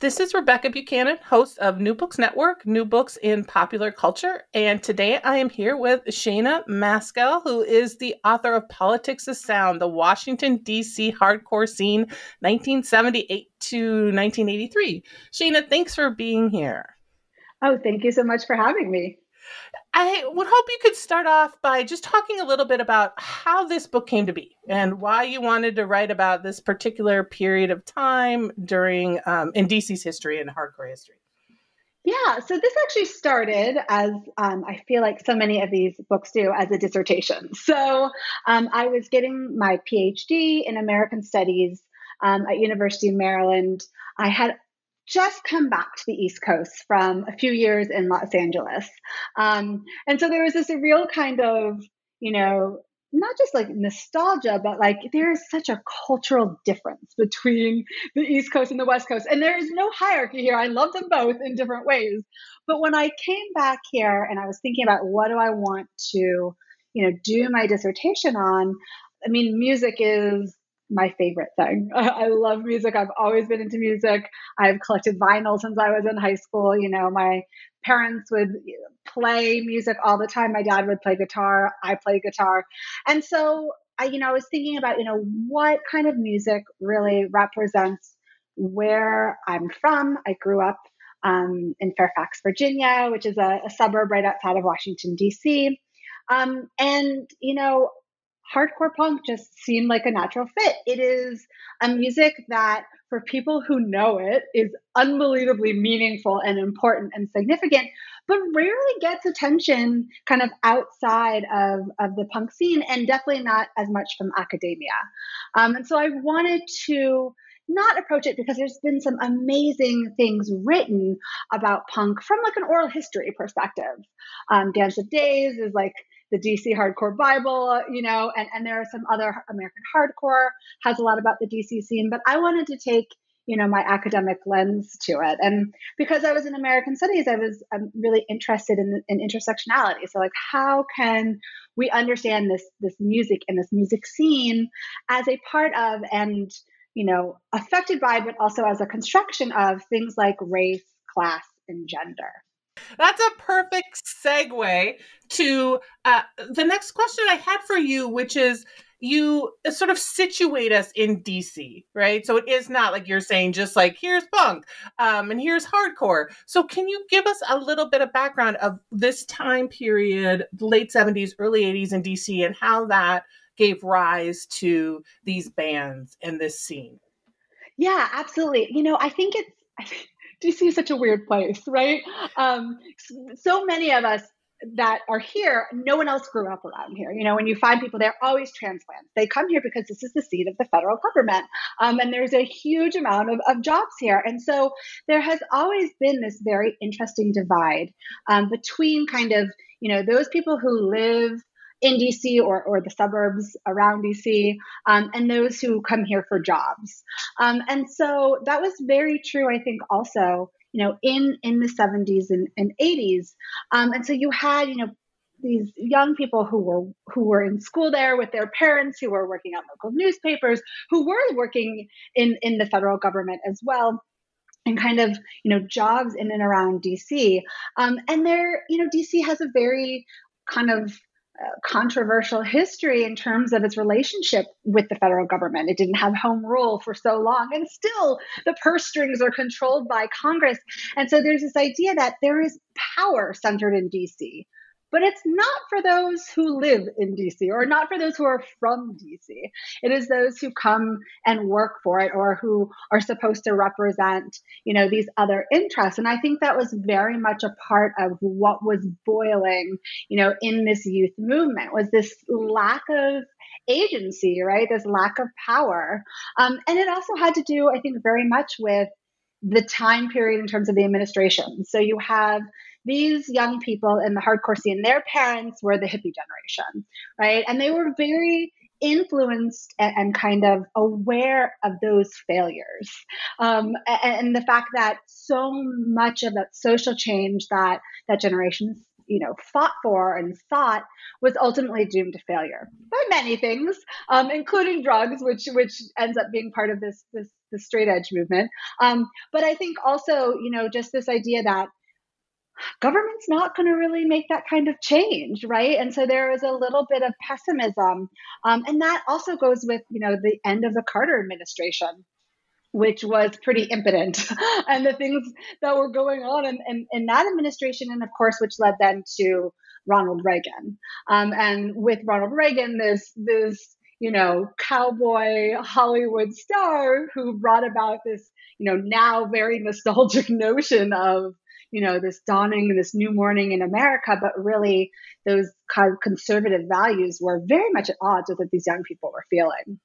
This is Rebecca Buchanan, host of New Books Network, New Books in Popular Culture. And today I am here with Shayna Maskell, who is the author of Politics of Sound, the Washington, D.C. hardcore scene, 1978 to 1983. Shayna, thanks for being here. Oh, thank you so much for having me. I would hope you could start off by just talking a little bit about how this book came to be and why you wanted to write about this particular period of time during um, in DC's history and hardcore history. Yeah, so this actually started as um, I feel like so many of these books do as a dissertation. So um, I was getting my PhD in American Studies um, at University of Maryland. I had just come back to the East Coast from a few years in Los Angeles. Um, and so there was this real kind of, you know, not just like nostalgia, but like there is such a cultural difference between the East Coast and the West Coast. And there is no hierarchy here. I love them both in different ways. But when I came back here and I was thinking about what do I want to, you know, do my dissertation on, I mean, music is my favorite thing. I love music. I've always been into music. I've collected vinyl since I was in high school. You know, my parents would play music all the time. My dad would play guitar. I play guitar. And so I, you know, I was thinking about, you know, what kind of music really represents where I'm from. I grew up um, in Fairfax, Virginia, which is a, a suburb right outside of Washington, D.C. Um, and, you know, hardcore punk just seemed like a natural fit. It is a music that, for people who know it, is unbelievably meaningful and important and significant, but rarely gets attention kind of outside of, of the punk scene and definitely not as much from academia. Um, and so I wanted to not approach it because there's been some amazing things written about punk from like an oral history perspective. Um, Dance of Days is like the DC Hardcore Bible, you know, and, and there are some other American hardcore has a lot about the DC scene, but I wanted to take you know my academic lens to it. And because i was in american studies i was I'm really interested in, in intersectionality. So like how can we understand this this music and this music scene as a part of and you know affected by but also as a construction of things like race class and gender that's a perfect segue to uh, the next question I had for you, which is you sort of situate us in DC, right? So it is not like you're saying just like here's punk um, and here's hardcore. So can you give us a little bit of background of this time period, late 70s, early 80s in DC, and how that gave rise to these bands and this scene? Yeah, absolutely. You know, I think it's. DC is such a weird place, right? Um, so many of us that are here, no one else grew up around here. You know, when you find people, they're always transplants. They come here because this is the seat of the federal government. Um, and there's a huge amount of, of jobs here. And so there has always been this very interesting divide um, between kind of, you know, those people who live in DC or, or the suburbs around DC, um, and those who come here for jobs. Um, and so that was very true, I think, also, you know, in, in the 70s and, and 80s. Um, and so you had, you know, these young people who were who were in school there with their parents who were working at local newspapers who were working in in the federal government as well and kind of you know jobs in and around dc um, and there you know dc has a very kind of controversial history in terms of its relationship with the federal government. It didn't have home rule for so long, and still the purse strings are controlled by Congress. And so there's this idea that there is power centered in DC. But it's not for those who live in DC or not for those who are from DC. It is those who come and work for it or who are supposed to represent, you know, these other interests. And I think that was very much a part of what was boiling, you know, in this youth movement was this lack of agency, right? This lack of power. Um, and it also had to do, I think, very much with the time period in terms of the administration. So you have these young people in the hardcore scene, their parents were the hippie generation, right? And they were very influenced and, and kind of aware of those failures. Um, and, and the fact that so much of that social change that that generation you know fought for and thought was ultimately doomed to failure by many things, um, including drugs, which which ends up being part of this this the straight edge movement. Um, but I think also you know just this idea that government's not going to really make that kind of change right? And so there is a little bit of pessimism um, and that also goes with you know the end of the carter administration which was pretty impotent and the things that were going on in, in, in, that administration and of course which led then to ronald reagan. Um, and with ronald reagan this this you know cowboy hollywood star who brought about this you know now very nostalgic notion of you know this dawning this new morning in america but really those kind of conservative values were very much at odds with what these young people were feeling.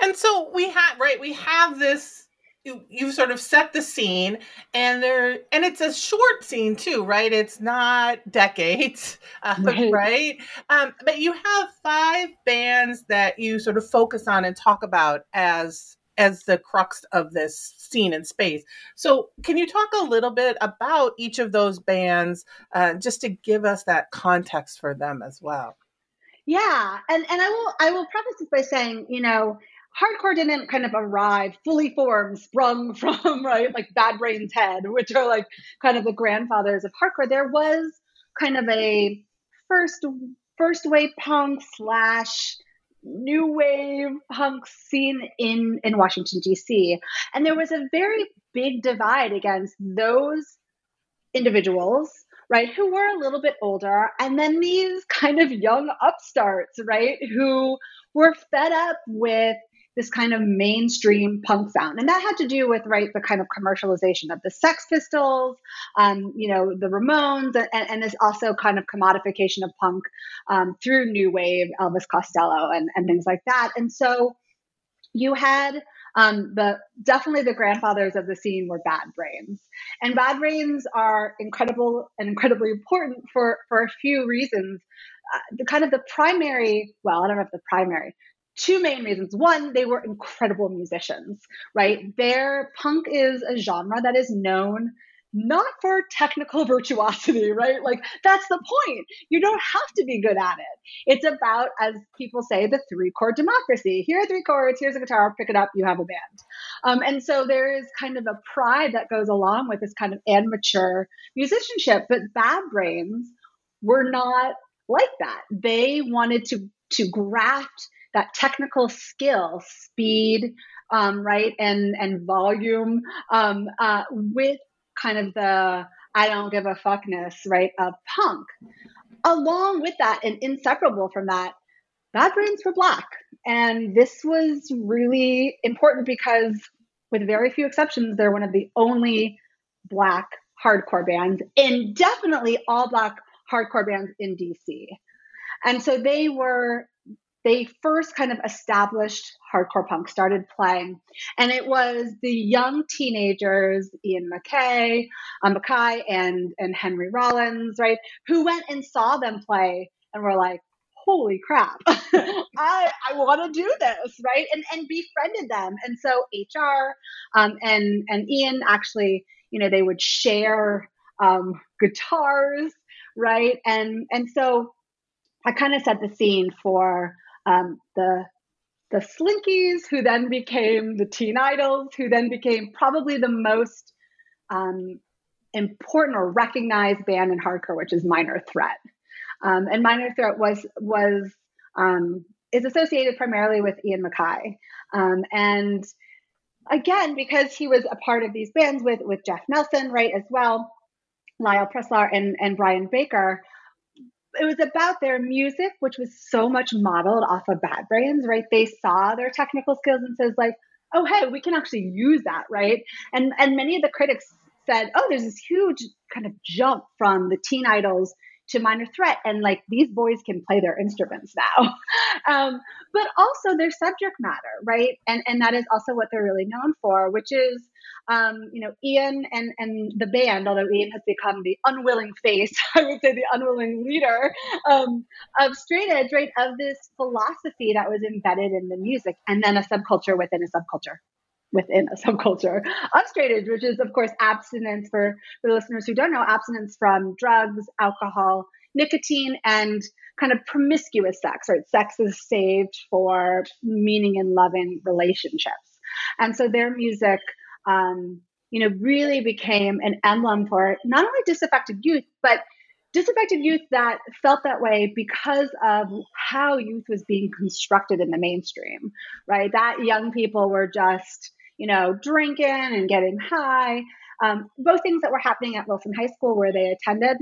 And so we have right, we have this you, you sort of set the scene and there and it's a short scene too right? It's not decades uh, right, right? Um, but you have five bands that you sort of focus on and talk about as as the crux of this scene in space so can you talk a little bit about each of those bands uh, just to give us that context for them as well yeah, and and I will I will preface this by saying, you know, hardcore didn't kind of arrive fully formed, sprung from right like Bad Brains Head, which are like kind of the grandfathers of hardcore. There was kind of a first first wave punk slash new wave punk scene in in Washington D.C. and there was a very big divide against those individuals right, who were a little bit older, and then these kind of young upstarts, right, who were fed up with this kind of mainstream punk sound. And that had to do with, right, the kind of commercialization of the Sex Pistols, um, you know, the Ramones, and, and, this also kind of commodification of punk um, through New Wave, Elvis Costello, and, and things like that. And so you had um, the definitely the grandfathers of the scene were Bad Brains, and Bad Brains are incredible and incredibly important for for a few reasons. Uh, the kind of the primary, well, I don't know if the primary, two main reasons. One, they were incredible musicians, right? Their punk is a genre that is known not for technical virtuosity, right? Like that's the point. You don't have to be good at it. It's about, as people say, the three chord democracy. Here are three chords, here's a guitar, pick it up, you have a band. Um, and so there is kind of a pride that goes along with this kind of amateur musicianship. But Bad Brains were not like that. They wanted to to graft that technical skill, speed, um, right, and and volume um, uh, with kind of the I don't give a fuckness, right, of punk. Along with that, and inseparable from that, Bad Brains were black. And this was really important because, with very few exceptions, they're one of the only black hardcore bands, and definitely all black hardcore bands in DC. And so they were they first kind of established hardcore punk, started playing. And it was the young teenagers, Ian MacKaye, um, MacKaye and, and Henry Rollins, right, who went and saw them play and were like, holy crap, I, I want to do this, right? And, and befriended them. And so HR um, and, and Ian actually, you know, they would share um, guitars, right? And, and so I kind of set the scene for um, the the Slinkees, who then became the Teen Idles, who then became probably the most um, important or recognized band in hardcore, which is Minor Threat. Um, and Minor Threat was was um, is associated primarily with Ian MacKaye, um, and again because he was a part of these bands with with Jeff Nelson, right, as well, Lyle Preslar and and Brian Baker it was about their music, which was so much modeled off of Bad Brains, right? They saw their technical skills and says like, oh hey, we can actually use that, right? And and many of the critics said, oh, there's this huge kind of jump from the teen idles to minor threat and like these boys can play their instruments now um, but also their subject matter right and and that is also what they're really known for which is um, you know ian and and the band although ian has become the unwilling face i would say the unwilling leader um, of straight edge right of this philosophy that was embedded in the music and then a subculture within a subculture within a subculture of straight edge, which is, of course, abstinence for, for the listeners who don't know, abstinence from drugs, alcohol, nicotine, and kind of promiscuous sex, right? Sex is saved for meaning and loving relationships. And so their music, um, you know, really became an emblem for not only disaffected youth, but disaffected youth that felt that way because of how youth was being constructed in the mainstream, right? That young people were just you know, drinking and getting high. Um, both things that were happening at Wilson High School where they attended,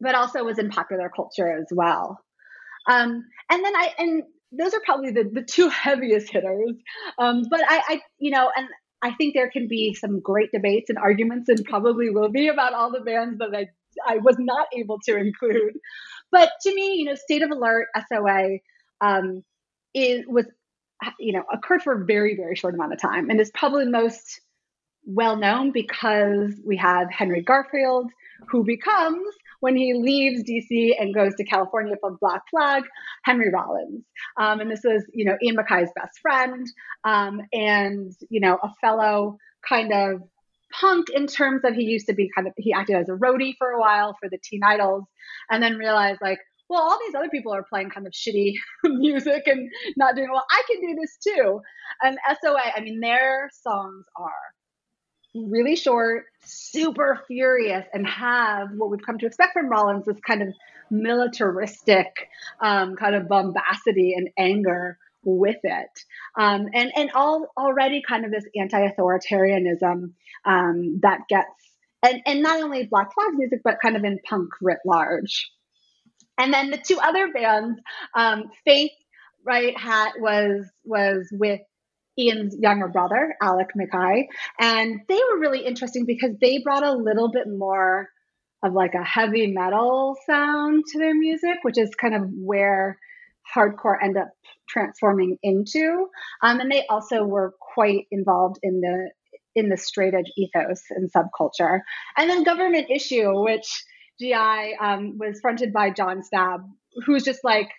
but also was in popular culture as well. Um, and then I, and those are probably the, the two heaviest hitters. Um, but I, I, you know, and I think there can be some great debates and arguments, and probably will be about all the bands that I, I was not able to include. But to me, you know, State of Alert, SOA, um, is was you know, occurred for a very, very short amount of time and is probably most well known because we have Henry Garfield, who becomes, when he leaves DC and goes to California for Black Flag, Henry Rollins. Um, and this was, you know, Ian MacKaye's best friend um, and, you know, a fellow kind of punk in terms of he used to be kind of, he acted as a roadie for a while for the Teen Idles and then realized like, well, all these other people are playing kind of shitty music and not doing well. I can do this too. And SOA, I mean, their songs are really short, super furious, and have what we've come to expect from Rollins this kind of militaristic um, kind of bombacity and anger with it. Um, and and all already kind of this anti-authoritarianism um, that gets and, and not only Black Flag music, but kind of in punk writ large. And then the two other bands, um, Faith, right, hat was was with Ian's younger brother, Alec MacKaye, and they were really interesting because they brought a little bit more of like a heavy metal sound to their music, which is kind of where hardcore end up transforming into. Um, and they also were quite involved in the in the straight edge ethos and subculture. And then government issue, which GI um, was fronted by John Stabb, who's just like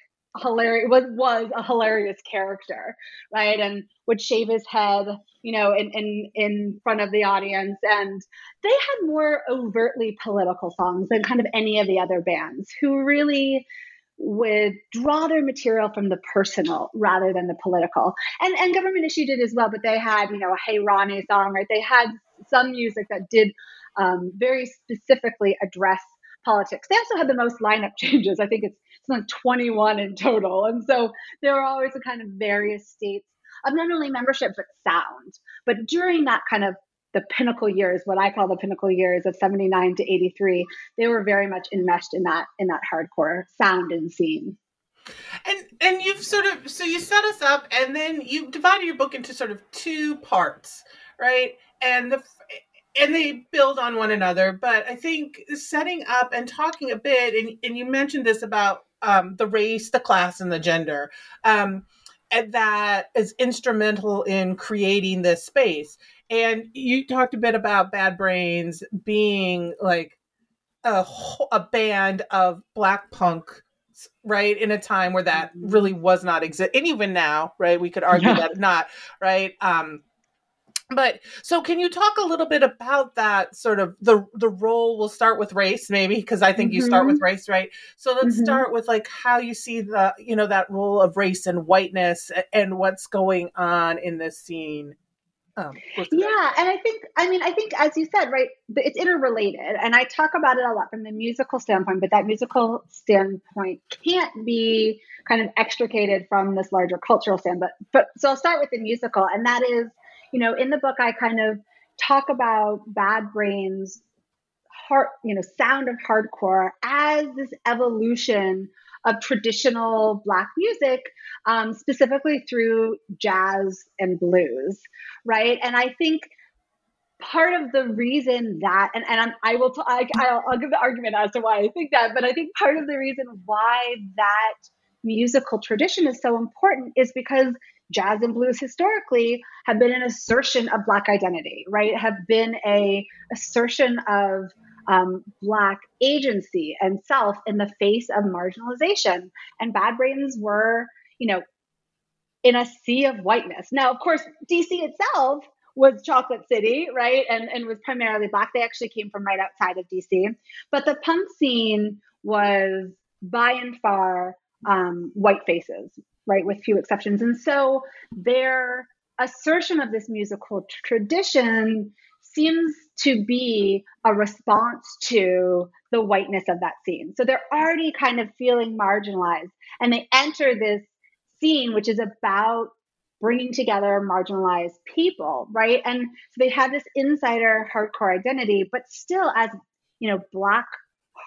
hilarious was was a hilarious character, right? And would shave his head, you know, in in in front of the audience. And they had more overtly political songs than kind of any of the other bands who really would draw their material from the personal rather than the political. And and government issue did as well, but they had, you know, a Hey Ronnie song, right? They had some music that did um, very specifically address politics. They also had the most lineup changes. I think it's, it's like 21 in total. And so there were always a kind of various states of not only membership, but sound. But during that kind of the pinnacle years, what I call the pinnacle years of 79 to 83, they were very much enmeshed in that in that hardcore sound and scene. And and you've sort of so you set us up and then you divided your book into sort of two parts, right? And the and they build on one another. But I think setting up and talking a bit, and, and you mentioned this about um, the race, the class, and the gender, um, and that is instrumental in creating this space. And you talked a bit about Bad Brains being like a, a band of black punk right in a time where that mm-hmm. really was not exist and even now right we could argue yeah. that not right um but so can you talk a little bit about that sort of the the role we'll start with race maybe because i think mm-hmm. you start with mm-hmm. race right so let's mm-hmm. start with like how you see the you know that role of race and whiteness and what's going on in this scene um, yeah and i think i mean i think as you said right it's interrelated and i talk about it a lot from the musical standpoint but that musical standpoint can't be kind of extricated from this larger cultural standpoint but so i'll start with the musical and that is you know, in the book, I kind of talk about Bad Brains hard, you know, sound of hardcore as this evolution of traditional Black music, um, specifically through jazz and blues, right? And I think part of the reason that, and, and i will, t- I, I'll, I'll give the argument as to why I think that, but I think part of the reason why that musical tradition is so important is because jazz and blues historically have been an assertion of black identity right? Have been a assertion of um, black agency and self in the face of marginalization. And bad brains were you know in a sea of whiteness. Now of course dc itself was chocolate city right? And, and was primarily black. They actually came from right outside of dc but the punk scene was by and far um, white faces, right, with few exceptions. And so their assertion of this musical tradition seems to be a response to the whiteness of that scene. So they're already kind of feeling marginalized, and they enter this scene, which is about bringing together marginalized people, right? And so they have this insider hardcore identity, but still as you know, black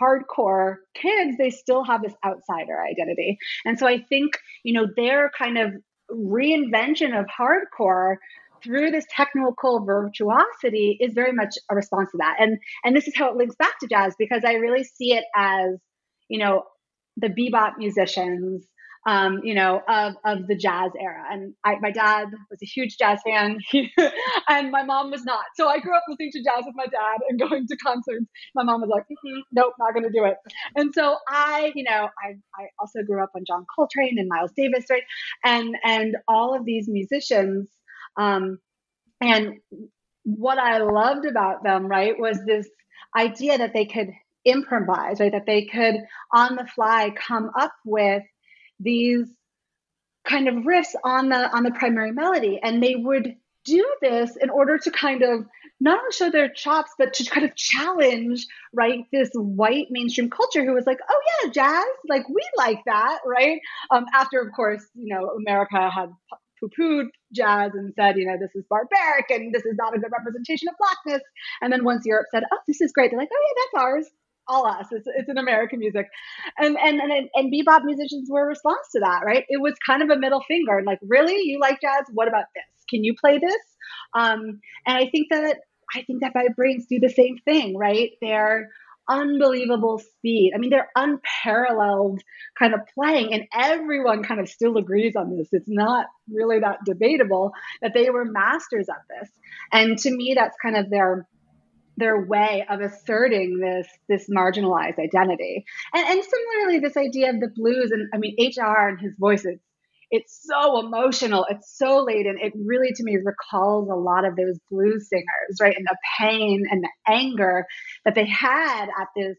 hardcore kids, they still have this outsider identity. And so I think, you know, their kind of reinvention of hardcore through this technical virtuosity is very much a response to that. And and this is how it links back to jazz because I really see it as, you know, the bebop musicians um, you know, of, of the jazz era. And I, my dad was a huge jazz fan, and my mom was not. So I grew up listening to jazz with my dad and going to concerts. My mom was like, mm-hmm, nope, not going to do it. And so I, you know, I, I also grew up on John Coltrane and Miles Davis, right? And and all of these musicians. Um, and what I loved about them, right, was this idea that they could improvise, right? That they could on the fly come up with these kind of riffs on the on the primary melody. And they would do this in order to kind of not only show their chops but to kind of challenge right this white mainstream culture who was like oh yeah jazz like we like that right? Um, after of course you know america had poo-pooed jazz and said you know this is barbaric and this is not a good representation of blackness. And then once europe said oh this is great they're like oh yeah that's ours all us. It's, it's an American music, and and and and bebop musicians were a response to that, right? It was kind of a middle finger, like, really, you like jazz? What about this? Can you play this? Um, and I think that I think that Brains do the same thing, right? They're unbelievable speed. I mean, they're unparalleled kind of playing, and everyone kind of still agrees on this. It's not really that debatable that they were masters at this. And to me, that's kind of their their way of asserting this this marginalized identity. And, and similarly, this idea of the blues and I mean HR and his voice it's, so emotional, it's so laden. It really to me recalls a lot of those blues singers, right? And the pain and the anger that they had at this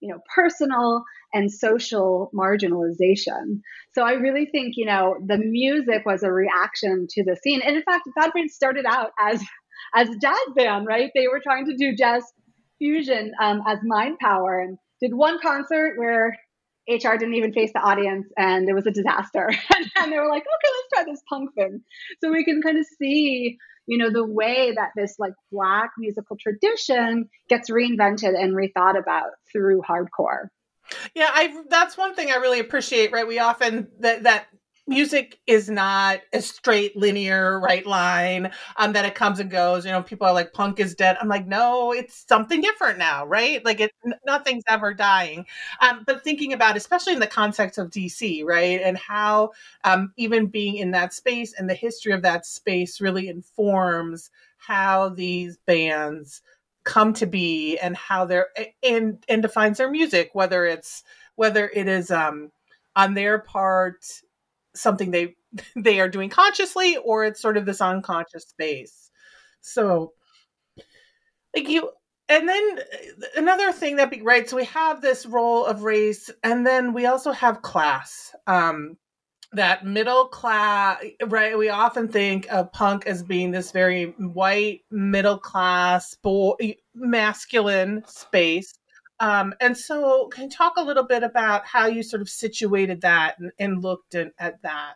you know personal and social marginalization so i really think you know the music was a reaction to the scene and in fact brains started out as as a jazz band, right? They were trying to do jazz fusion um, as Mind Power and did one concert where HR didn't even face the audience and it was a disaster. and they were like, okay, let's try this punk thing. So we can kind of see, you know, the way that this like black musical tradition gets reinvented and rethought about through hardcore. Yeah, I that's one thing I really appreciate, right? We often that that music is not a straight linear right line um that it comes and goes you know people are like punk is dead. I'm like no it's something different now right? Like it nothing's ever dying. Um but thinking about especially in the context of dc right and how um even being in that space and the history of that space really informs how these bands come to be and how they're and and defines their music whether it's whether it is um on their part something they they are doing consciously or it's sort of this unconscious space. So like you and then uh, another thing that be right so we have this role of race and then we also have class um that middle class right we often think of punk as being this very white middle class boy masculine space um, and so, can you talk a little bit about how you sort of situated that and, and looked at that?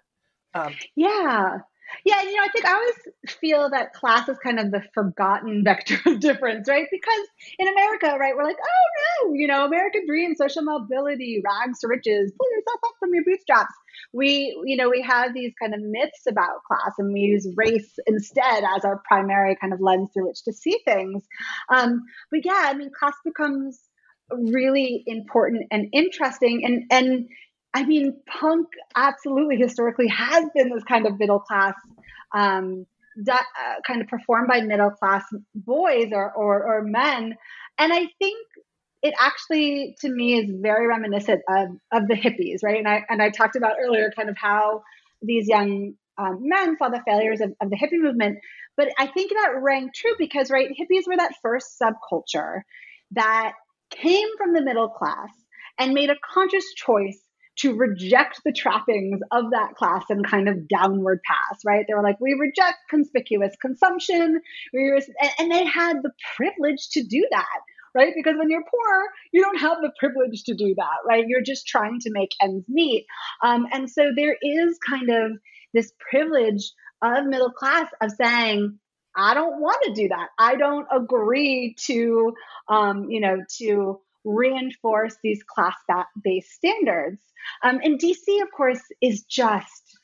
Um, yeah. Yeah, you know, I think I always feel that class is kind of the forgotten vector of difference, right? Because in America, right, we're like, oh no, you know, American dream, social mobility, rags to riches, pull yourself up from your bootstraps. We, you know, we have these kind of myths about class, and we use race instead as our primary kind of lens through which to see things. Um, but yeah, I mean, class becomes really important and interesting, and and I mean, punk absolutely historically has been this kind of middle class, um, that, uh, kind of performed by middle class boys or, or, or men. And I think it actually, to me, is very reminiscent of, of the hippies, right? And I, and I talked about earlier kind of how these young um, men saw the failures of, of the hippie movement. But I think that rang true because, right, hippies were that first subculture that came from the middle class and made a conscious choice to reject the trappings of that class and kind of downward pass, right? They were like, we reject conspicuous consumption. We and they had the privilege to do that, right? Because when you're poor, you don't have the privilege to do that, right? You're just trying to make ends meet. Um, and so there is kind of this privilege of middle class of saying, I don't want to do that. I don't agree to, um, you know, to reinforce these class based standards. Um, and DC, of course, is just,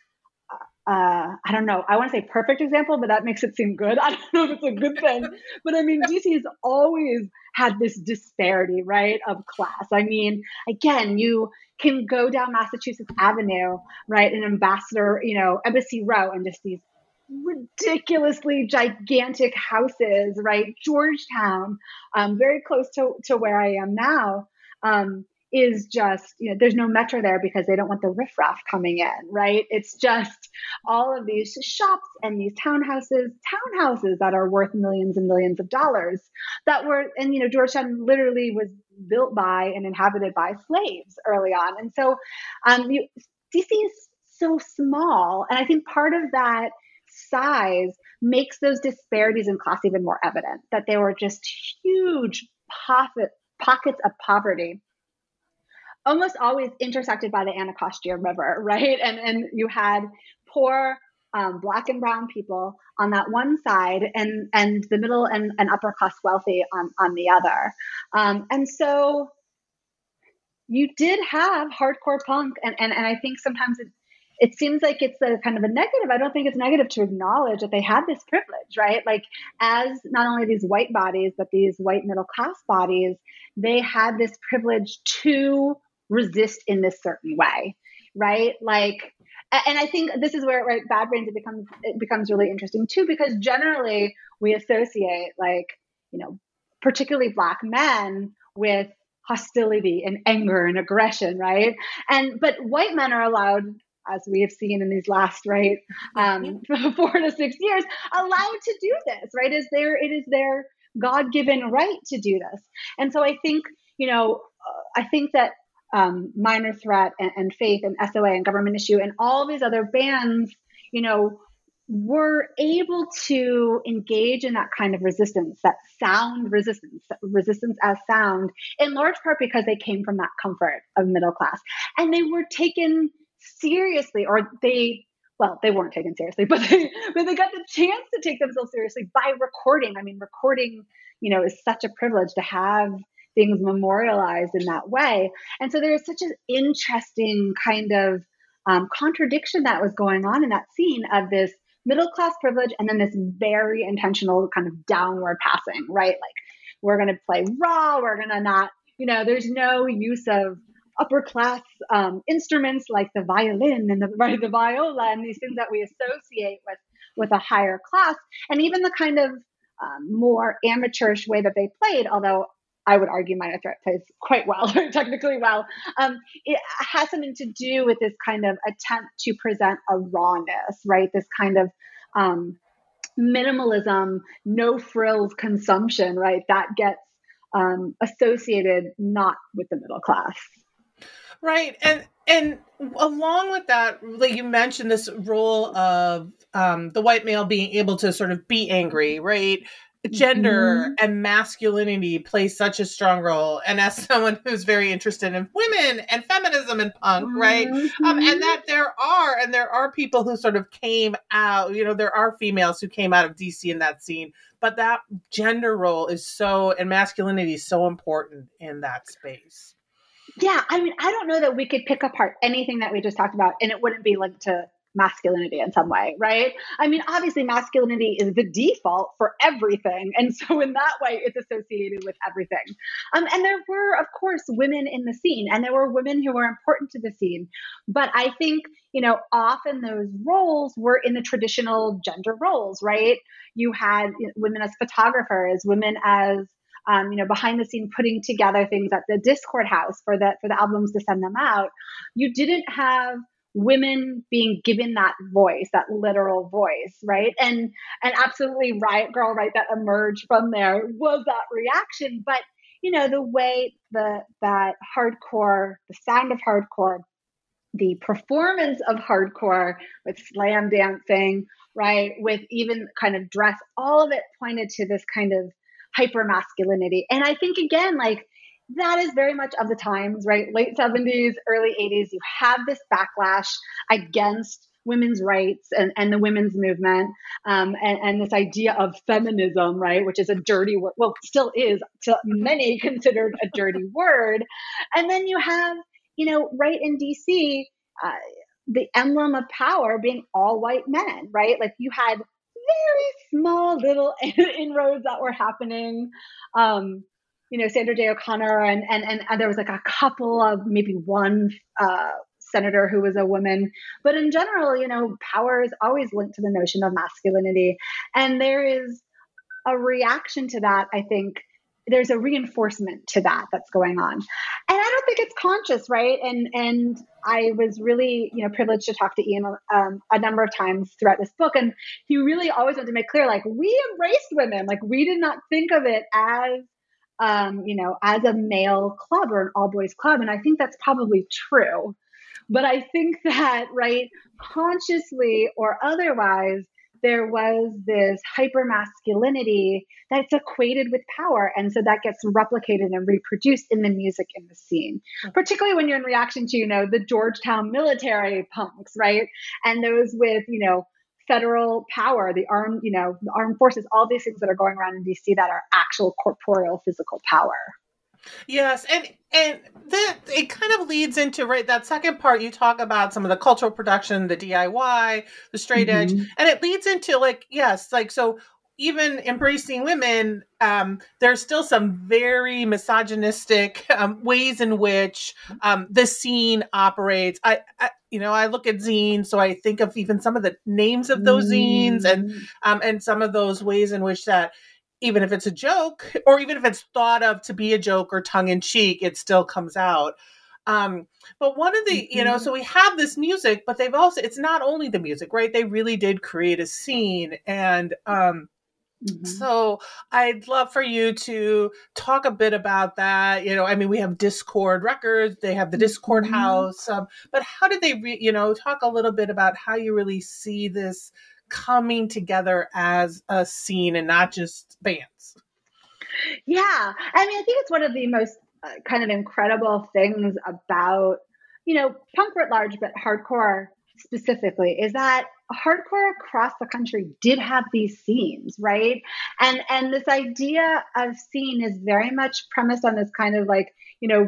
uh, I don't know, I want to say perfect example, but that makes it seem good. I don't know if it's a good thing. but I mean, DC has always had this disparity, right, of class. I mean, again, you can go down Massachusetts Avenue, right, and Ambassador, you know, Embassy Row, and just these ridiculously gigantic houses, right? Georgetown, um, very close to, to where I am now, um, is just, you know, there's no metro there because they don't want the riffraff coming in, right? It's just all of these shops and these townhouses, townhouses that are worth millions and millions of dollars that were, and, you know, Georgetown literally was built by and inhabited by slaves early on. And so um, you, DC is so small. And I think part of that size makes those disparities in class even more evident that they were just huge pocket, pockets of poverty almost always intersected by the anacostia river right? And and you had poor um, black and brown people on that one side and and the middle and, and upper class wealthy on on the other. Um, and so you did have hardcore punk and, and and i think sometimes it it seems like it's a kind of a negative. I don't think it's negative to acknowledge that they had this privilege, right? Like, as not only these white bodies, but these white middle class bodies, they had this privilege to resist in this certain way, right? Like, and I think this is where right, bad brains it becomes it becomes really interesting too, because generally we associate like you know particularly black men with hostility and anger and aggression, right? And but white men are allowed as we have seen in these last right um, four to six years, allowed to do this. Right? Is there? It is their God-given right to do this. And so I think you know, uh, I think that um, Minor Threat and, and Faith and SOA and Government Issue and all these other bands, you know, were able to engage in that kind of resistance, that sound resistance, resistance as sound, in large part because they came from that comfort of middle class. And they were taken seriously, or they well, they weren't taken seriously, but they but they got the chance to take themselves seriously by recording. I mean, recording, you know, is such a privilege to have things memorialized in that way. And so there is such an interesting kind of um, contradiction that was going on in that scene of this middle class privilege and then this very intentional kind of downward passing, right? Like we're going to play raw, we're going to not, you know, there's no use of upper class um, instruments like the violin and the, right, the viola and these things that we associate with with a higher class and even the kind of um, more amateurish way that they played although I would argue Minor Threat plays quite well, technically well. Um, it has something to do with this kind of attempt to present a rawness, right? This kind of um, minimalism, no frills consumption, right? That gets um, associated not with the middle class. Right. And and along with that, like you mentioned this role of um, the white male being able to sort of be angry, right? gender mm-hmm. and masculinity play such a strong role and as someone who's very interested in women and feminism and punk mm-hmm. right um, and mm-hmm. that there are and there are people who sort of came out you know there are females who came out of dc in that scene but that gender role is so and masculinity is so important in that space yeah i mean i don't know that we could pick apart anything that we just talked about and it wouldn't be linked to masculinity in some way, right? I mean, obviously, masculinity is the default for everything. And so, in that way, it's associated with everything. Um, and there were, of course, women in the scene, and there were women who were important to the scene. But I think, you know, often those roles were in the traditional gender roles, right? You had women as photographers, women as um, you know, behind the scene putting together things at the Dischord House for the for the albums to send them out. You didn't have women being given that voice that literal voice right and and absolutely riot grrrl right that emerged from there was that reaction but you know the way the that hardcore the sound of hardcore the performance of hardcore with slam dancing right with even kind of dress all of it pointed to this kind of hyper masculinity and i think again like that is very much of the times, right? Late 70s, early 80s, you have this backlash against women's rights and, and the women's movement um, and, and this idea of feminism, right, which is a dirty word, well, still is to many considered a dirty word. And then you have, you know, right in DC, uh, the emblem of power being all white men, right? Like you had very small little inroads that were happening. Um, you know, Sandra Day O'Connor, and, and, and there was like a couple of maybe one uh, senator who was a woman. But in general, you know, power is always linked to the notion of masculinity. And there is a reaction to that, I think. There's a reinforcement to that that's going on. And I don't think it's conscious, right? And and I was really, you know, privileged to talk to Ian um, a number of times throughout this book. And he really always wanted to make clear, like, we embraced women. Like, we did not think of it as um, you know, as a male club or an all boys club. And I think that's probably true. But I think that, right, consciously or otherwise, there was this hyper masculinity that's equated with power. And so that gets replicated and reproduced in the music in the scene, particularly when you're in reaction to, you know, the Georgetown military punks, right? And those with, you know, federal power, the armed, you know, the armed forces, all these things that are going around in DC that are actual corporeal physical power. Yes, and and that it kind of leads into right that second part you talk about some of the cultural production, the DIY, the straight mm-hmm. edge, and it leads into like yes, like so even embracing women, um, there's still some very misogynistic um, ways in which um, the scene operates. I, I, you know, I look at zines, so I think of even some of the names of those mm. zines, and mm. um, and some of those ways in which that, even if it's a joke, or even if it's thought of to be a joke or tongue in cheek, it still comes out. Um, but one of the, mm-hmm. you know, so mm-hmm. we have this music, but they've also, it's not only the music, right? They really did create a scene. And um, Mm-hmm. So I'd love for you to talk a bit about that. You know, I mean, we have Dischord Records, they have the Dischord mm-hmm. House, um, but how did they, re- you know, talk a little bit about how you really see this coming together as a scene and not just bands? Yeah, I mean, I think it's one of the most uh, kind of incredible things about, you know, punk writ large, but hardcore specifically is that hardcore across the country did have these scenes right and and this idea of scene is very much premised on this kind of like you know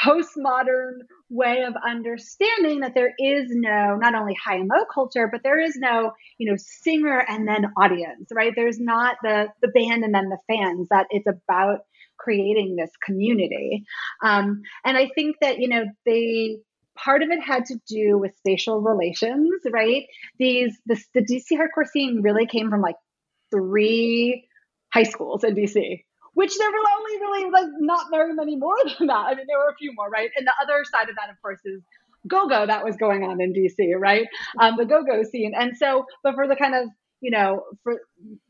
postmodern way of understanding that there is no not only high and low culture but there is no you know singer and then audience right? There's not the the band and then the fans that it's about creating this community. Um, and i think that you know they part of it had to do with spatial relations, right? These the, the DC hardcore scene really came from like three high schools in DC, which there were only really like not very many more than that. I mean, there were a few more, right? And the other side of that, of course, is go-go that was going on in DC, right? Um, the go-go scene, and so, but for the kind of you know, for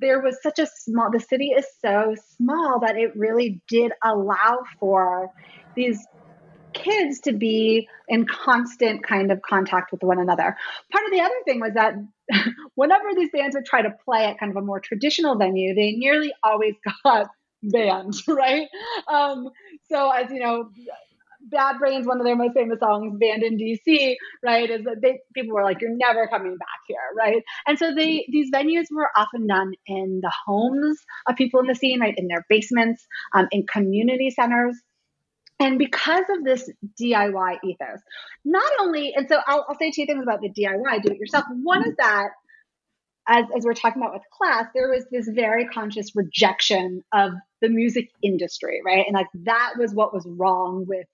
there was such a small. The city is so small that it really did allow for these kids to be in constant kind of contact with one another. Part of the other thing was that whenever these bands would try to play at kind of a more traditional venue, they nearly always got banned, right? Um, so as you know, Bad Brains, one of their most famous songs, Banned in DC, right? Is that they people were like, "You're never coming back here," right? And so they these venues were often done in the homes of people in the scene, right, in their basements, um, in community centers. And because of this DIY ethos, not only, and so I'll, I'll say two things about the DIY, do it yourself. One is that as, as we're talking about with class, there was this very conscious rejection of the music industry, right? And like that was what was wrong with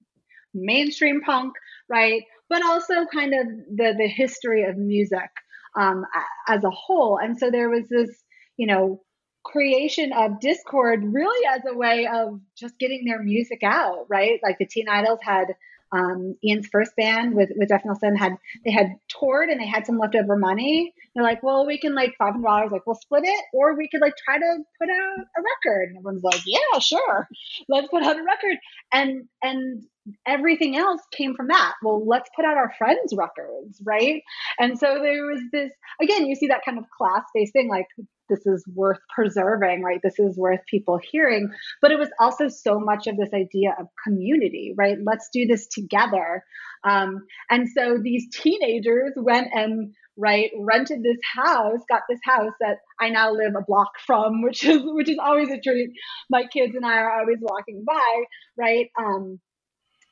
mainstream punk, right? But also kind of the the history of music um, as a whole. And so there was this, you know, creation of Dischord really as a way of just getting their music out, right? Like the Teen Idles had um, Ian's first band with with Jeff Nelson had they had toured and they had some leftover money. They're like, well, we can like five hundred dollars, like we'll split it, or we could like try to put out a record. And everyone's like, yeah, sure, let's put out a record. And and everything else came from that. Well, let's put out our friends' records, right? And so there was this again, you see that kind of class based thing, like this is worth preserving, right? This is worth people hearing. But it was also so much of this idea of community, right? Let's do this together. Um, and so these teenagers went and right rented this house got this house that i now live a block from which is which is always a treat my kids and i are always walking by right um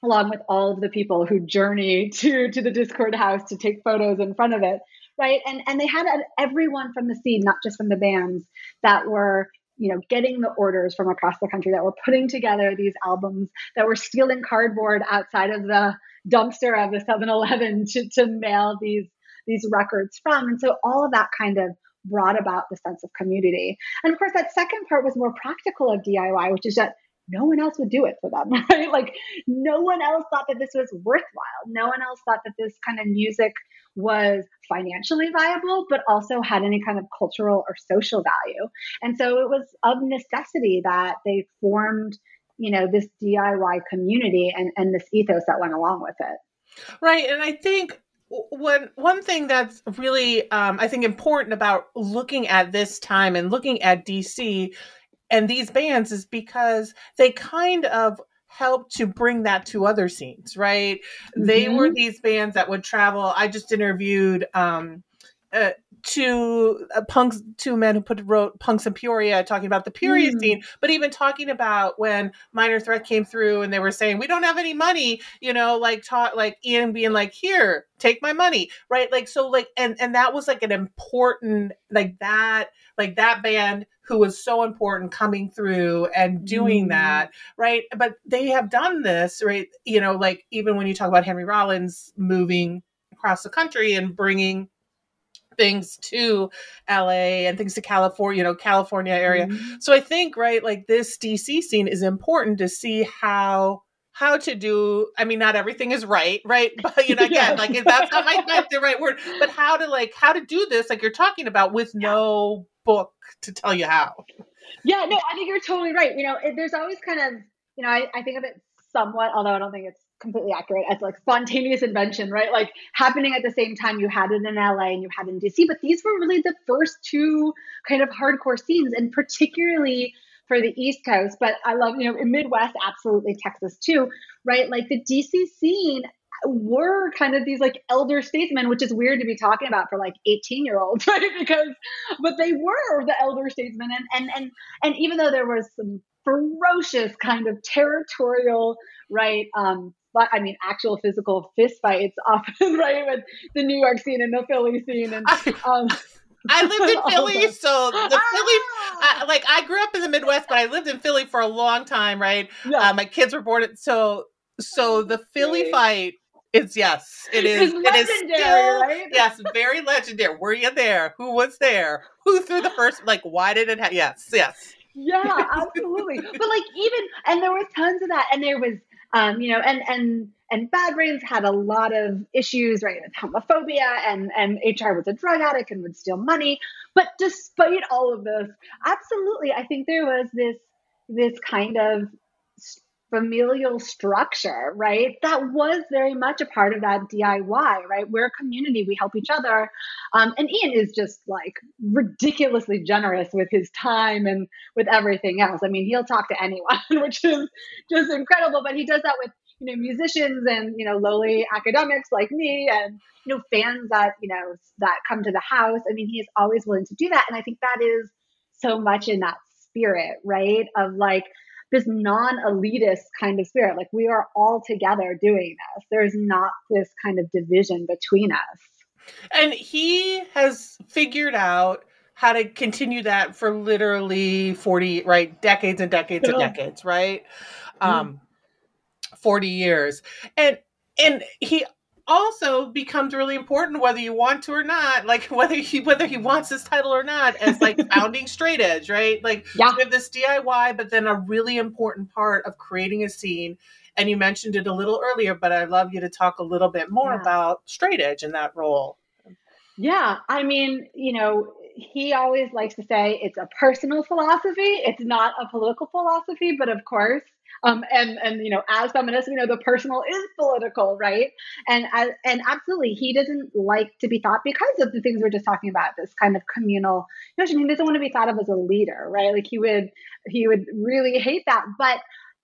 along with all of the people who journey to to the Dischord house to take photos in front of it right? And and they had everyone from the scene not just from the bands that were you know getting the orders from across the country that were putting together these albums that were stealing cardboard outside of the dumpster of the 7-eleven to, to mail these these records from. And so all of that kind of brought about the sense of community. And of course that second part was more practical of diy which is that no one else would do it for them, right? Like no one else thought that this was worthwhile. No one else thought that this kind of music was financially viable, but also had any kind of cultural or social value. And so it was of necessity that they formed, you know, this DIY community and, and this ethos that went along with it. Right. And I think one one thing that's really um, I think important about looking at this time and looking at DC and these bands is because they kind of help to bring that to other scenes, right? Mm-hmm. They were these bands that would travel. I just interviewed um, uh, two uh, punks, two men who put wrote punks in Peoria, talking about the Peoria mm. scene, but even talking about when Minor Threat came through and they were saying we don't have any money, you know, like talk like Ian being like here, take my money, right? Like so, like and and that was like an important like that like that band who was so important coming through and doing mm. that, right? But they have done this, right? You know, like even when you talk about Henry Rollins moving across the country and bringing things to LA and things to California, you know, California area. Mm-hmm. So I think, right, like this DC scene is important to see how how to do i mean not everything is right right but you know again yes. like that's not my the right word but how to like how to do this like you're talking about with yeah. no book to tell you how. Yeah, no, I think you're totally right. You know, it, there's always kind of, you know, I, I think of it somewhat, although I don't think it's completely accurate, as like spontaneous invention, right? Like happening at the same time you had it in LA and you had it in DC. But these were really the first two kind of hardcore scenes, and particularly for the East Coast, but I love, you know, in Midwest, absolutely Texas too, right? Like the DC scene were kind of these like elder statesmen, which is weird to be talking about for like 18 year olds, right? Because, but they were the elder statesmen. And, and, and, and even though there was some ferocious kind of territorial, right? Um, but I mean, actual physical fist fights often, right? With the New York scene and the Philly scene. And, um, I lived in Philly, so the Philly, I, like I grew up in the Midwest, but I lived in Philly for a long time, right? Yeah. Uh, my kids were born, so so the Philly fight it's yes, it is. It is still right? yes, very legendary. Were you there? Who was there? Who threw the first? Like, why did it? Ha- yes, yes. Yeah, absolutely. but like even and there was tons of that, and there was um, you know, and and and Bad Brains had a lot of issues, right, with homophobia, and and HR was a drug addict and would steal money. But despite all of this, absolutely, I think there was this this kind of familial structure, right? That was very much a part of that DIY, right? We're a community, we help each other. Um, and Ian is just like ridiculously generous with his time and with everything else. I mean, he'll talk to anyone, which is just incredible, but he does that with you know musicians and you know lowly academics like me and you know fans that you know that come to the house. I mean he is always willing to do that. And i think that is so much in that spirit right? Of like this non-elitist kind of spirit. Like we are all together doing this. There's not this kind of division between us. And he has figured out how to continue that for literally 40 right decades and decades and decades right? Um 40 years and and he also becomes really important whether you want to or not like whether he whether he wants this title or not as like founding straight edge right like yeah. we have this diy but then a really important part of creating a scene and you mentioned it a little earlier but i'd love you to talk a little bit more yeah. about straight edge in that role yeah i mean you know he always likes to say it's a personal philosophy it's not a political philosophy but of course um, and and you know, as feminists, you know, the personal is political, right? And and absolutely, he doesn't like to be thought because of the things we're just talking about. This kind of communal notion. He doesn't want to be thought of as a leader, right? Like he would he would really hate that. But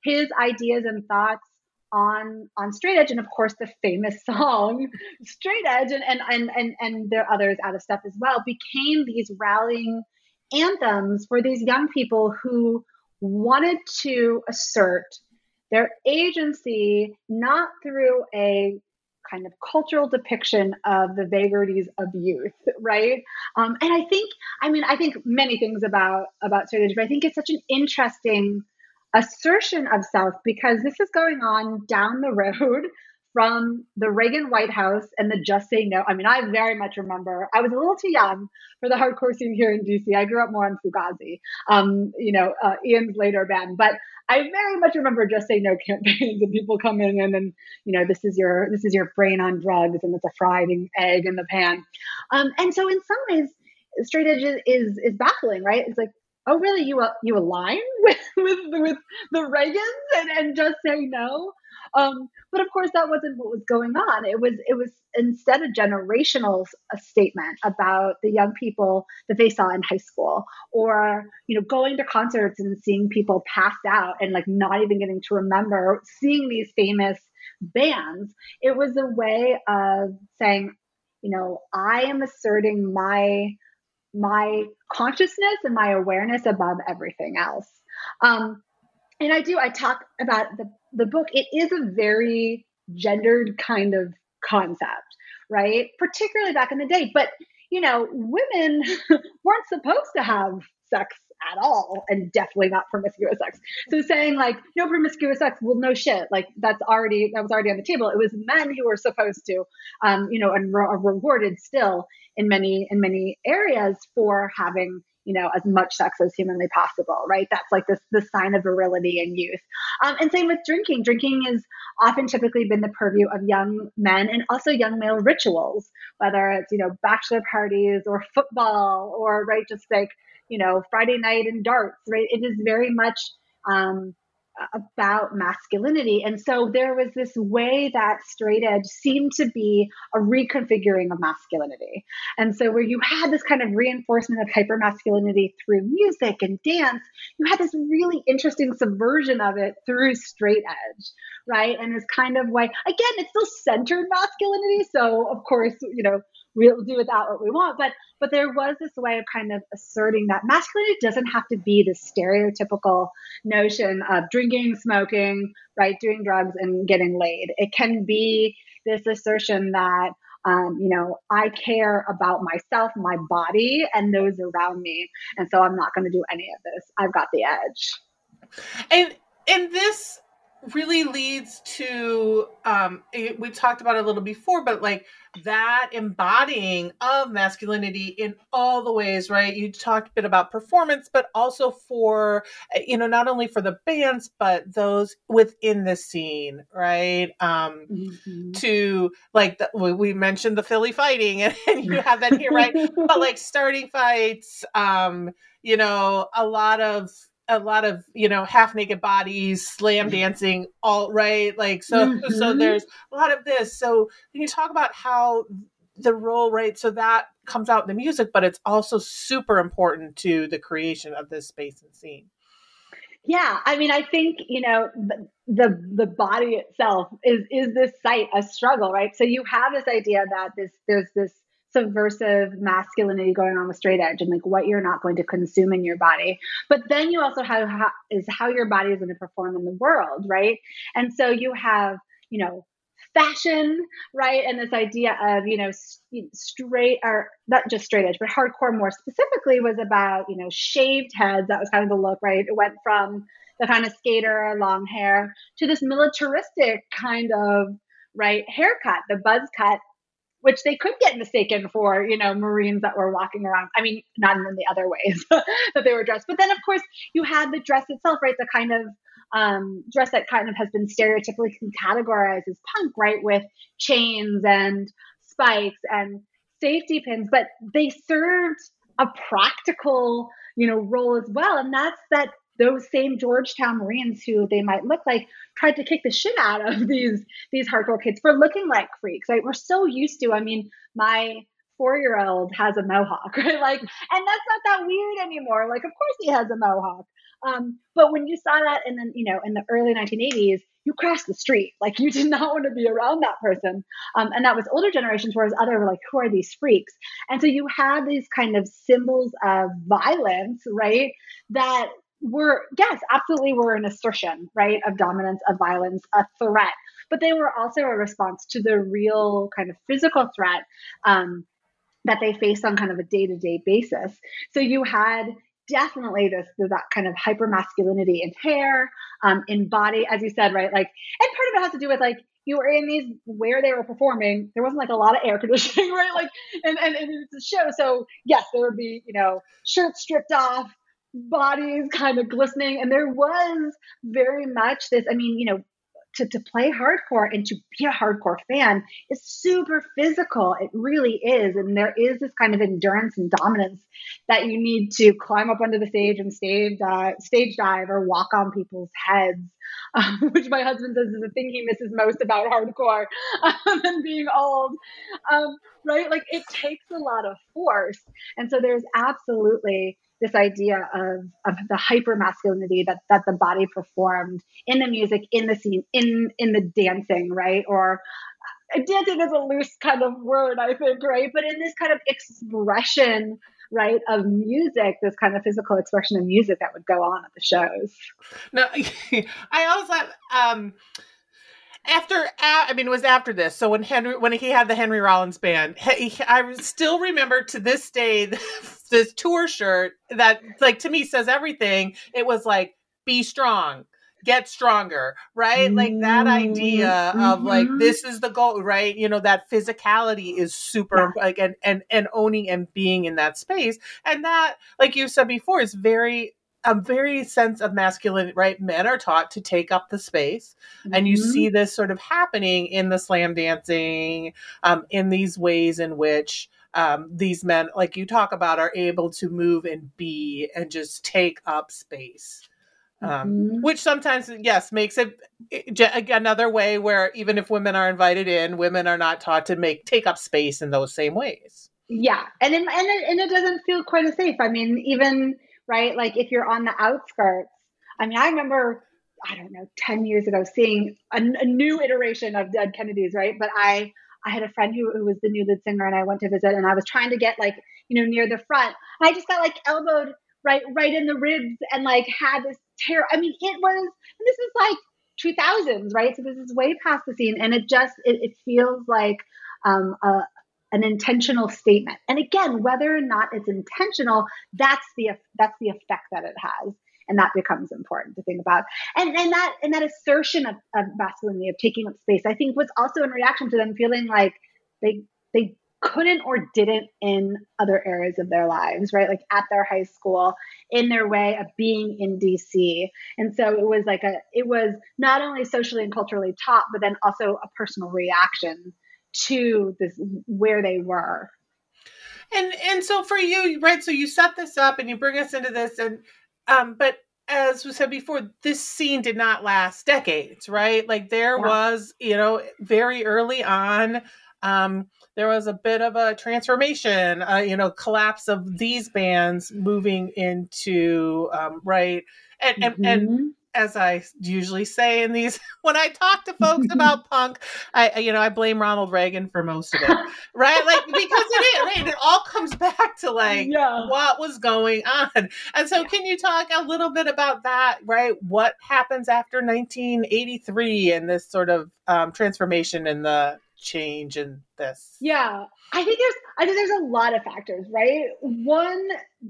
his ideas and thoughts on on straight edge and of course the famous song straight edge and and and and, and there are others out of step as well became these rallying anthems for these young people who wanted to assert their agency not through a kind of cultural depiction of the vagaries of youth, right? Um, and I think, I mean, I think many things about about straight but I think it's such an interesting assertion of self because this is going on down the road from the Reagan White House and the Just Say No. I mean, I very much remember, I was a little too young for the hardcore scene here in DC. I grew up more on Fugazi, um, you know, uh, Ian's later band. But I very much remember Just Say No campaigns and people coming in and, you know, this is your this is your brain on drugs and it's a fried egg in the pan. Um, and so in some ways, straight edge is, is, is baffling, right? It's like, oh really you you align with with with the Reagans and, and just say no um, but of course, that wasn't what was going on. It was it was instead a generational a statement about the young people that they saw in high school, or you know, going to concerts and seeing people passed out and like not even getting to remember seeing these famous bands. It was a way of saying, you know, I am asserting my my consciousness and my awareness above everything else. Um, and I do, I talk about the, the book. It is a very gendered kind of concept, right? Particularly back in the day. But, you know, women weren't supposed to have sex at all and definitely not promiscuous sex. So saying like no promiscuous sex, well, no shit. Like that's already that was already on the table. It was men who were supposed to, um, you know, and re- rewarded still in many in many areas for having you know, as much sex as humanly possible, right? That's like this the sign of virility in youth. Um, and same with drinking. Drinking is often typically been the purview of young men and also young male rituals, whether it's, you know, bachelor parties or football or right, just like, you know, Friday night and darts, right? It is very much um, about masculinity. And so there was this way that straight edge seemed to be a reconfiguring of masculinity. And so where you had this kind of reinforcement of hyper masculinity through music and dance, you had this really interesting subversion of it through straight edge, right? And this kind of way, again, it's still centered masculinity. So of course, you know, we'll do without what we want. But but there was this way of kind of asserting that masculinity doesn't have to be the stereotypical notion of drinking, smoking, right, doing drugs and getting laid. It can be this assertion that um, you know, I care about myself, my body, and those around me, and so I'm not going to do any of this. I've got the edge. And and this really leads to um it, we talked about a little before but like that embodying of masculinity in all the ways right? You talked a bit about performance but also for you know not only for the bands but those within the scene right? Um mm-hmm. to like the, we mentioned the philly fighting and, and you have that here right? But like starting fights um you know a lot of a lot of you know half naked bodies slam mm-hmm. dancing all right? Like so mm-hmm. so there's a lot of this. So can you talk about how the role right? So that comes out in the music but it's also super important to the creation of this space and scene. Yeah i mean i think you know the, the the body itself is is this site a struggle right? So you have this idea that this there's this subversive masculinity going on with straight edge and like what you're not going to consume in your body. But then you also have how, is how your body is going to perform in the world right? And so you have you know fashion right? And this idea of you know straight or not just straight edge but hardcore more specifically was about you know shaved heads. That was kind of the look right? It went from the kind of skater long hair to this militaristic kind of right haircut the buzz cut which they could get mistaken for, you know, Marines that were walking around. I mean, not in the other ways that they were dressed. But then, of course, you had the dress itself, right? The kind of um, dress that kind of has been stereotypically categorized as punk, right? With chains and spikes and safety pins. But they served a practical, you know, role as well. And that's that those same Georgetown Marines who they might look like tried to kick the shit out of these these hardcore kids for looking like freaks. Right? We're so used to. I mean, my four year old has a mohawk, right? Like, and that's not that weird anymore. Like, of course he has a mohawk. Um, but when you saw that in the you know in the early 1980s, you crossed the street. Like you did not want to be around that person. Um, and that was older generations, whereas other were like, who are these freaks? And so you had these kind of symbols of violence, right? That were yes absolutely were an assertion right of dominance of violence a threat. But they were also a response to the real kind of physical threat um, that they faced on kind of a day-to-day basis. So you had definitely this that kind of hyper masculinity in hair um, in body as you said right like and part of it has to do with like you were in these where they were performing there wasn't like a lot of air conditioning right like and, and, and it's a show. So yes there would be you know shirts stripped off bodies kind of glistening. And there was very much this, I mean, you know, to, to play hardcore and to be a hardcore fan is super physical. It really is. And there is this kind of endurance and dominance that you need to climb up onto the stage and stage, uh, stage dive or walk on people's heads, um, which my husband says is the thing he misses most about hardcore um, and being old. Um, right? Like it takes a lot of force. And so there's absolutely this idea of, of the hyper masculinity that, that the body performed in the music, in the scene, in in the dancing, right? Or uh, dancing is a loose kind of word, I think, right? But in this kind of expression, right, of music, this kind of physical expression of music that would go on at the shows. No, I also um after I mean it was after this. So when Henry when he had the Henry Rollins band, he, I still remember to this day this tour shirt that like to me says everything. It was like be strong, get stronger, right? Like that idea mm-hmm. of like mm-hmm. this is the goal, right? You know that physicality is super yeah. like and and and owning and being in that space. And that like you said before is very a very sense of masculine, right? Men are taught to take up the space, mm-hmm. and you mm-hmm. see this sort of happening in the slam dancing, um, in these ways in which um, these men, like you talk about, are able to move and be and just take up space. Um, mm-hmm. Which sometimes, yes, makes it another way where even if women are invited in, women are not taught to make take up space in those same ways. Yeah, and in, and it, and it doesn't feel quite as safe. I mean, even right? Like if you're on the outskirts. I mean, I remember, I don't know, 10 years ago seeing a, a new iteration of Dead Kennedys, right? But I, I had a friend who, who was the new lead singer and I went to visit and I was trying to get like, you know, near the front. I just got like elbowed right, right in the ribs and like had this tear. I mean, it was, and this is like 2000s, right? So this is way past the scene and it just, it, it feels like um, a, an intentional statement. And again, whether or not it's intentional, that's the that's the effect that it has. And that becomes important to think about. And and that and that assertion of, of masculinity, of taking up space, I think was also in reaction to them feeling like they they couldn't or didn't in other areas of their lives, right? Like at their high school, in their way of being in DC. And so it was like a, it was not only socially and culturally taught, but then also a personal reaction to this where they were and and so for you right so you set this up and you bring us into this and um but as we said before, this scene did not last decades, right? Like there yeah. was, you know, very early on, um, there was a bit of a transformation, uh, you know, collapse of these bands moving into um, right, and mm-hmm. and, and as I usually say in these, when I talk to folks about punk, I, you know, I blame Ronald Reagan for most of it, right? Like, because it is, right? It all comes back to like yeah. what was going on. And so, can you talk a little bit about that, right? What happens after 1983 and this sort of um, transformation and the change in this? Yeah, I think there's, I think there's a lot of factors, right? One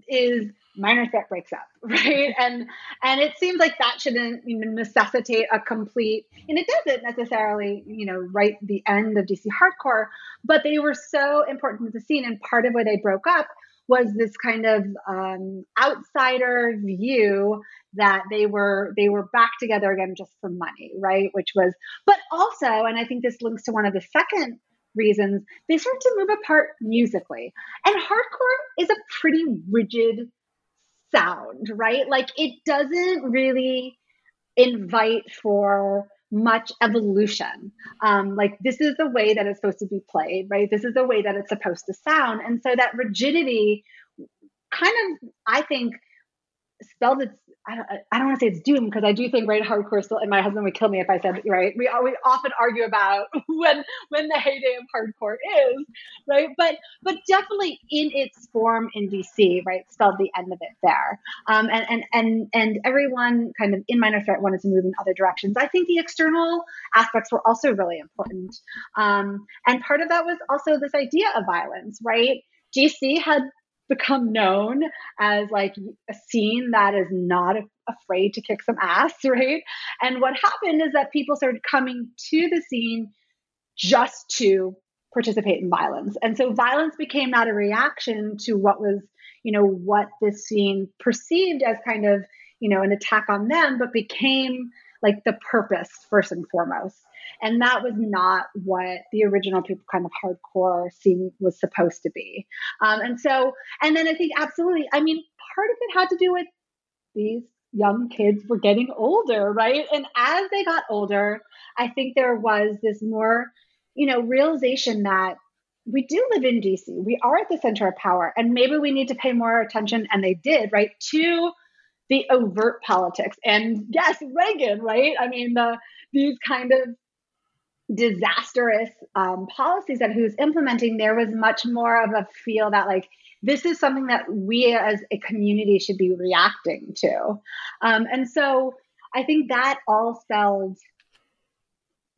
is minor threat breaks up right? And and it seems like that shouldn't necessitate a complete and it doesn't necessarily you know write the end of dc hardcore but they were so important to the scene. And part of why they broke up was this kind of um, outsider view that they were they were back together again just for money right? Which was but also and i think this links to one of the second reasons they start to move apart musically. And hardcore is a pretty rigid sound, right? Like it doesn't really invite for much evolution. Um, like this is the way that it's supposed to be played, right? This is the way that it's supposed to sound. And so that rigidity kind of, I think, spelled its I don't, I don't want to say it's doomed because I do think right hardcore still and my husband would kill me if I said right we we often argue about when when the heyday of hardcore is right? But but definitely in its form in DC right spelled the end of it there. Um, and and and and everyone kind of in minor threat wanted to move in other directions. I think the external aspects were also really important. Um, and part of that was also this idea of violence right? DC had become known as like a scene that is not afraid to kick some ass, right? And what happened is that people started coming to the scene just to participate in violence. And so violence became not a reaction to what was, you know, what this scene perceived as kind of, you know, an attack on them, but became like the purpose first and foremost. And that was not what the original people kind of hardcore scene was supposed to be. Um, and so, and then I think absolutely, I mean, part of it had to do with these young kids were getting older, right? And as they got older, I think there was this more, you know, realization that we do live in DC. We are at the center of power, and maybe we need to pay more attention, and they did, right, to the overt politics. And yes, Reagan, right? I mean, the these kind of disastrous um, policies that he was implementing, there was much more of a feel that like this is something that we as a community should be reacting to. Um, and so I think that all spelled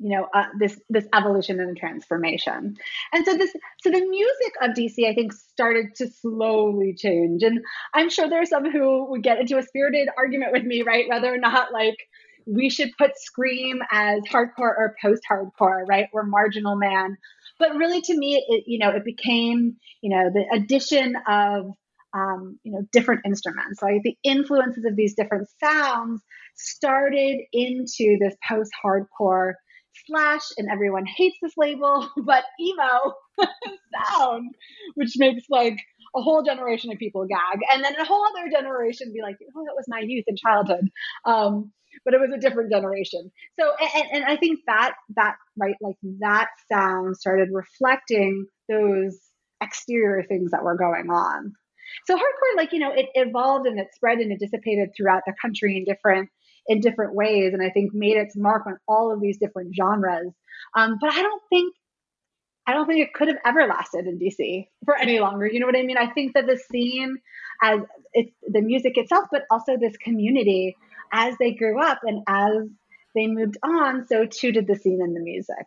you know uh, this this evolution and transformation and so this so the music of dc i think started to slowly change and i'm sure there are some who would get into a spirited argument with me right whether or not like we should put Scream as hardcore or post hardcore, right? Or marginal man. But really, to me, it you know it became you know the addition of um, you know different instruments. Like the influences of these different sounds started into this post hardcore slash, and everyone hates this label, but emo sound, which makes like a whole generation of people gag, and then a whole other generation be like, "Oh, that was my youth and childhood." Um, but it was a different generation. So, and, and I think that that right, like that sound started reflecting those exterior things that were going on. So hardcore, like you know, it evolved and it spread and it dissipated throughout the country in different in different ways, and I think made its mark on all of these different genres. Um, but I don't think I don't think it could have ever lasted in DC for any longer. You know what I mean? I think that the scene, as it's the music itself, but also this community as they grew up and as they moved on, so too did the scene and the music.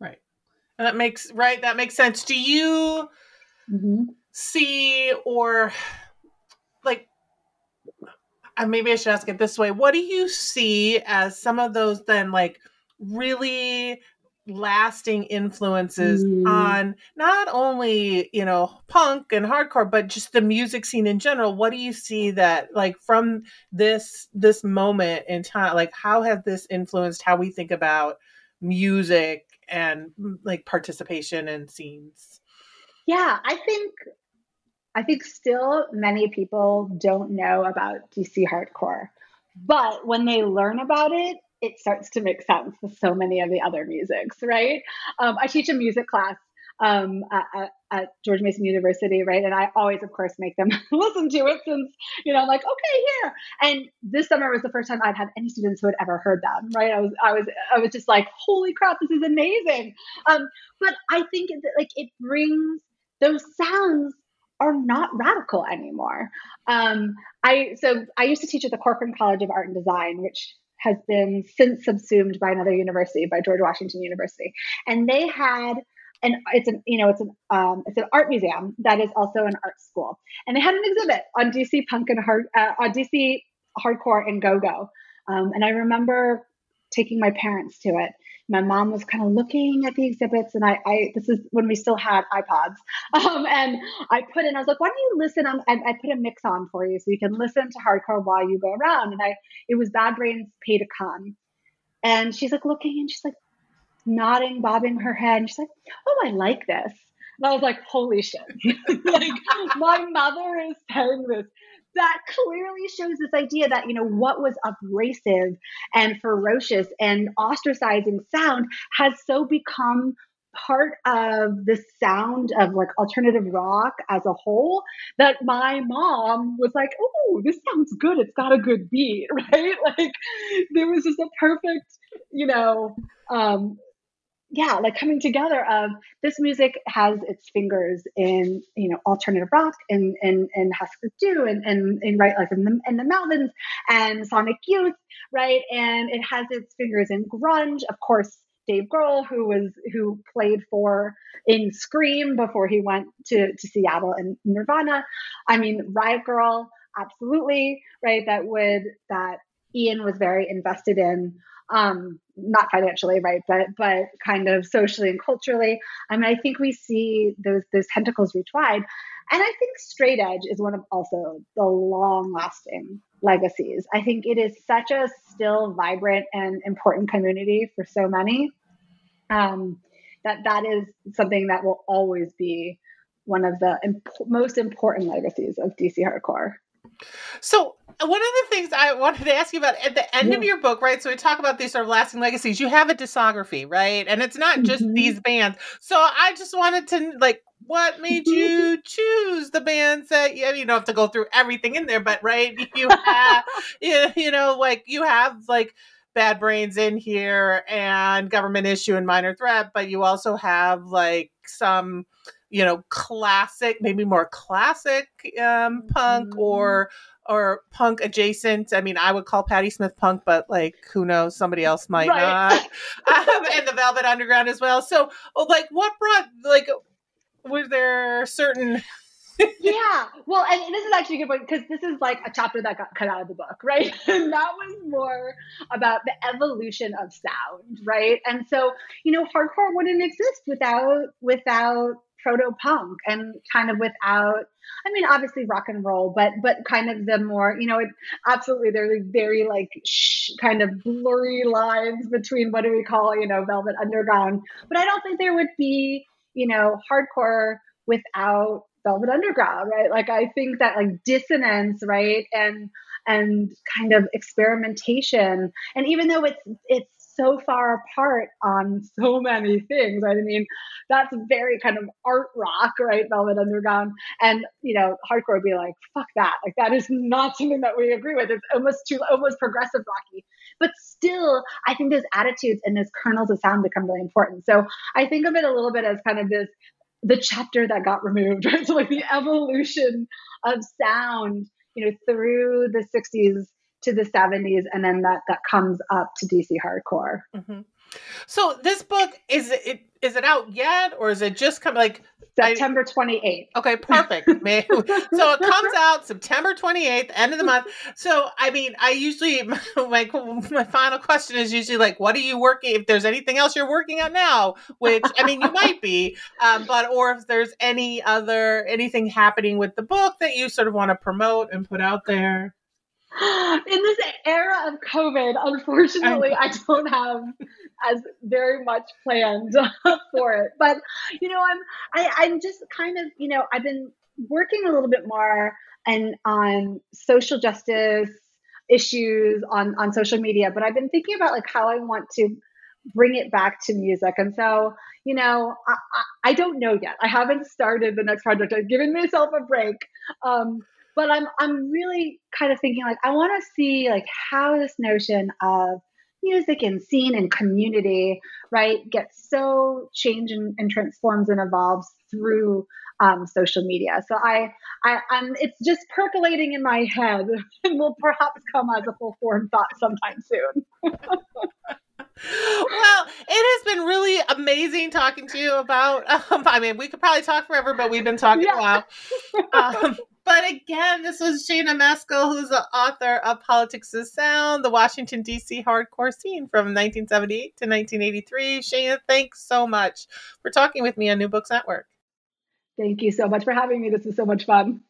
Right. And that makes right, that makes sense. Do you mm-hmm. see or like maybe I should ask it this way. What do you see as some of those then like really lasting influences mm. on not only you know punk and hardcore but just the music scene in general what do you see that like from this this moment in time like how has this influenced how we think about music and like participation in scenes yeah i think i think still many people don't know about dc hardcore but when they learn about it, it starts to make sense with so many of the other musics, right? Um, I teach a music class um, at, at, George Mason University, right? And I always, of course, make them listen to it since, you know, I'm like, okay, here. And this summer was the first time I'd had any students who had ever heard them, right? I was, I was, I was just like, holy crap, this is amazing. Um, but I think that like it brings those sounds are not radical anymore. Um, I so I used to teach at the Corcoran College of Art and Design, which has been since subsumed by another university, by George Washington University, and they had and it's an you know it's an um, it's an art museum that is also an art school, and they had an exhibit on DC punk and hard uh, on DC hardcore and go go, um, and I remember taking my parents to it. My mom was kind of looking at the exhibits, and I, I this is when we still had iPods, um, and I put in. I was like, "Why don't you listen?" I, I put a mix on for you so you can listen to hardcore while you go around. And I, it was Bad Brains Pay to Cum, and she's like looking, and she's like, nodding, bobbing her head. And she's like, Oh, I like this. And I was like, Holy shit. like, my mother is saying this. That clearly shows this idea that, you know, what was abrasive and ferocious and ostracizing sound has so become part of the sound of like alternative rock as a whole that my mom was like, oh, this sounds good. It's got a good beat, right? Like there was just a perfect, you know, um, yeah, like coming together of this music has its fingers in you know alternative rock and and and Husker Du and and, and right like in the in the Melvins and Sonic Youth, right? And it has its fingers in grunge, of course. Dave Grohl, who was who played for in Scream before he went to to Seattle and Nirvana. I mean, Riot Grrrl, absolutely, right? That would that Ian was very invested in um, not financially, right, but but kind of socially and culturally. I mean, I think we see those those tentacles reach wide, and I think straight edge is one of also the long lasting legacies. I think it is such a still vibrant and important community for so many. Um, that that is something that will always be one of the imp- most important legacies of DC hardcore. So one of the things I wanted to ask you about at the end yeah. of your book, right? So we talk about these sort of lasting legacies. You have a discography, right? And it's not just mm-hmm. these bands. So I just wanted to like, what made mm-hmm. you choose the bands that you, you don't have to go through everything in there, but right, you have, you, you know, like you have like Bad Brains in here and Government Issue and Minor Threat, but you also have like some you know classic maybe more classic um punk mm-hmm. or or punk adjacent i mean i would call patti smith punk but like who knows somebody else might right. not um, and the velvet underground as well so oh, like what brought like were there certain yeah. Well, and this is actually a good point because this is like a chapter that got cut out of the book, right? and that was more about the evolution of sound, right? And so, you know, hardcore wouldn't exist without without proto punk and kind of without I mean obviously rock and roll but but kind of the more you know it absolutely there's very like shh, kind of blurry lines between what do we call you know velvet underground. But I don't think there would be you know hardcore without velvet underground right? Like I think that like dissonance right and and kind of experimentation. And even though it's it's so far apart on so many things, right? I mean, that's very kind of art rock, right? Velvet Underground. And, you know, hardcore would be like, fuck that. Like, that is not something that we agree with. It's almost too, almost progressive rocky. But still, I think those attitudes and those kernels of sound become really important. So I think of it a little bit as kind of this the chapter that got removed, right? So like the evolution of sound, you know, through the 60s to the 70s and then that that comes up to dc hardcore mm-hmm. so this book is it is it out yet or is it just come like September 28th. Okay, perfect. so it comes out September 28th, end of the month. So, I mean, I usually, my, my final question is usually like, what are you working, if there's anything else you're working on now, which, I mean, you might be, um, but, or if there's any other, anything happening with the book that you sort of want to promote and put out there in this era of COVID, unfortunately, I don't have as very much planned for it. But you know, I'm I, I'm just kind of you know I've been working a little bit more and on social justice issues on on social media, but I've been thinking about like how I want to bring it back to music. And so, you know, I, I, I don't know yet. I haven't started the next project. I've given myself a break. Um, but I'm I'm really kind of thinking like I want to see like how this notion of music and scene and community, right, gets so changed and, and transforms and evolves through um, social media. So I, I, I'm, it's just percolating in my head and will perhaps come as a full form thought sometime soon. well, it has been really amazing talking to you about. Um, I mean, we could probably talk forever, but we've been talking yeah. a while. Um, but again, this was Shayna Maskell, who's the author of Politics of Sound, the Washington, D.C. hardcore scene from 1978 to 1983. Shayna, thanks so much for talking with me on New Books Network. Thank you so much for having me. This was so much fun.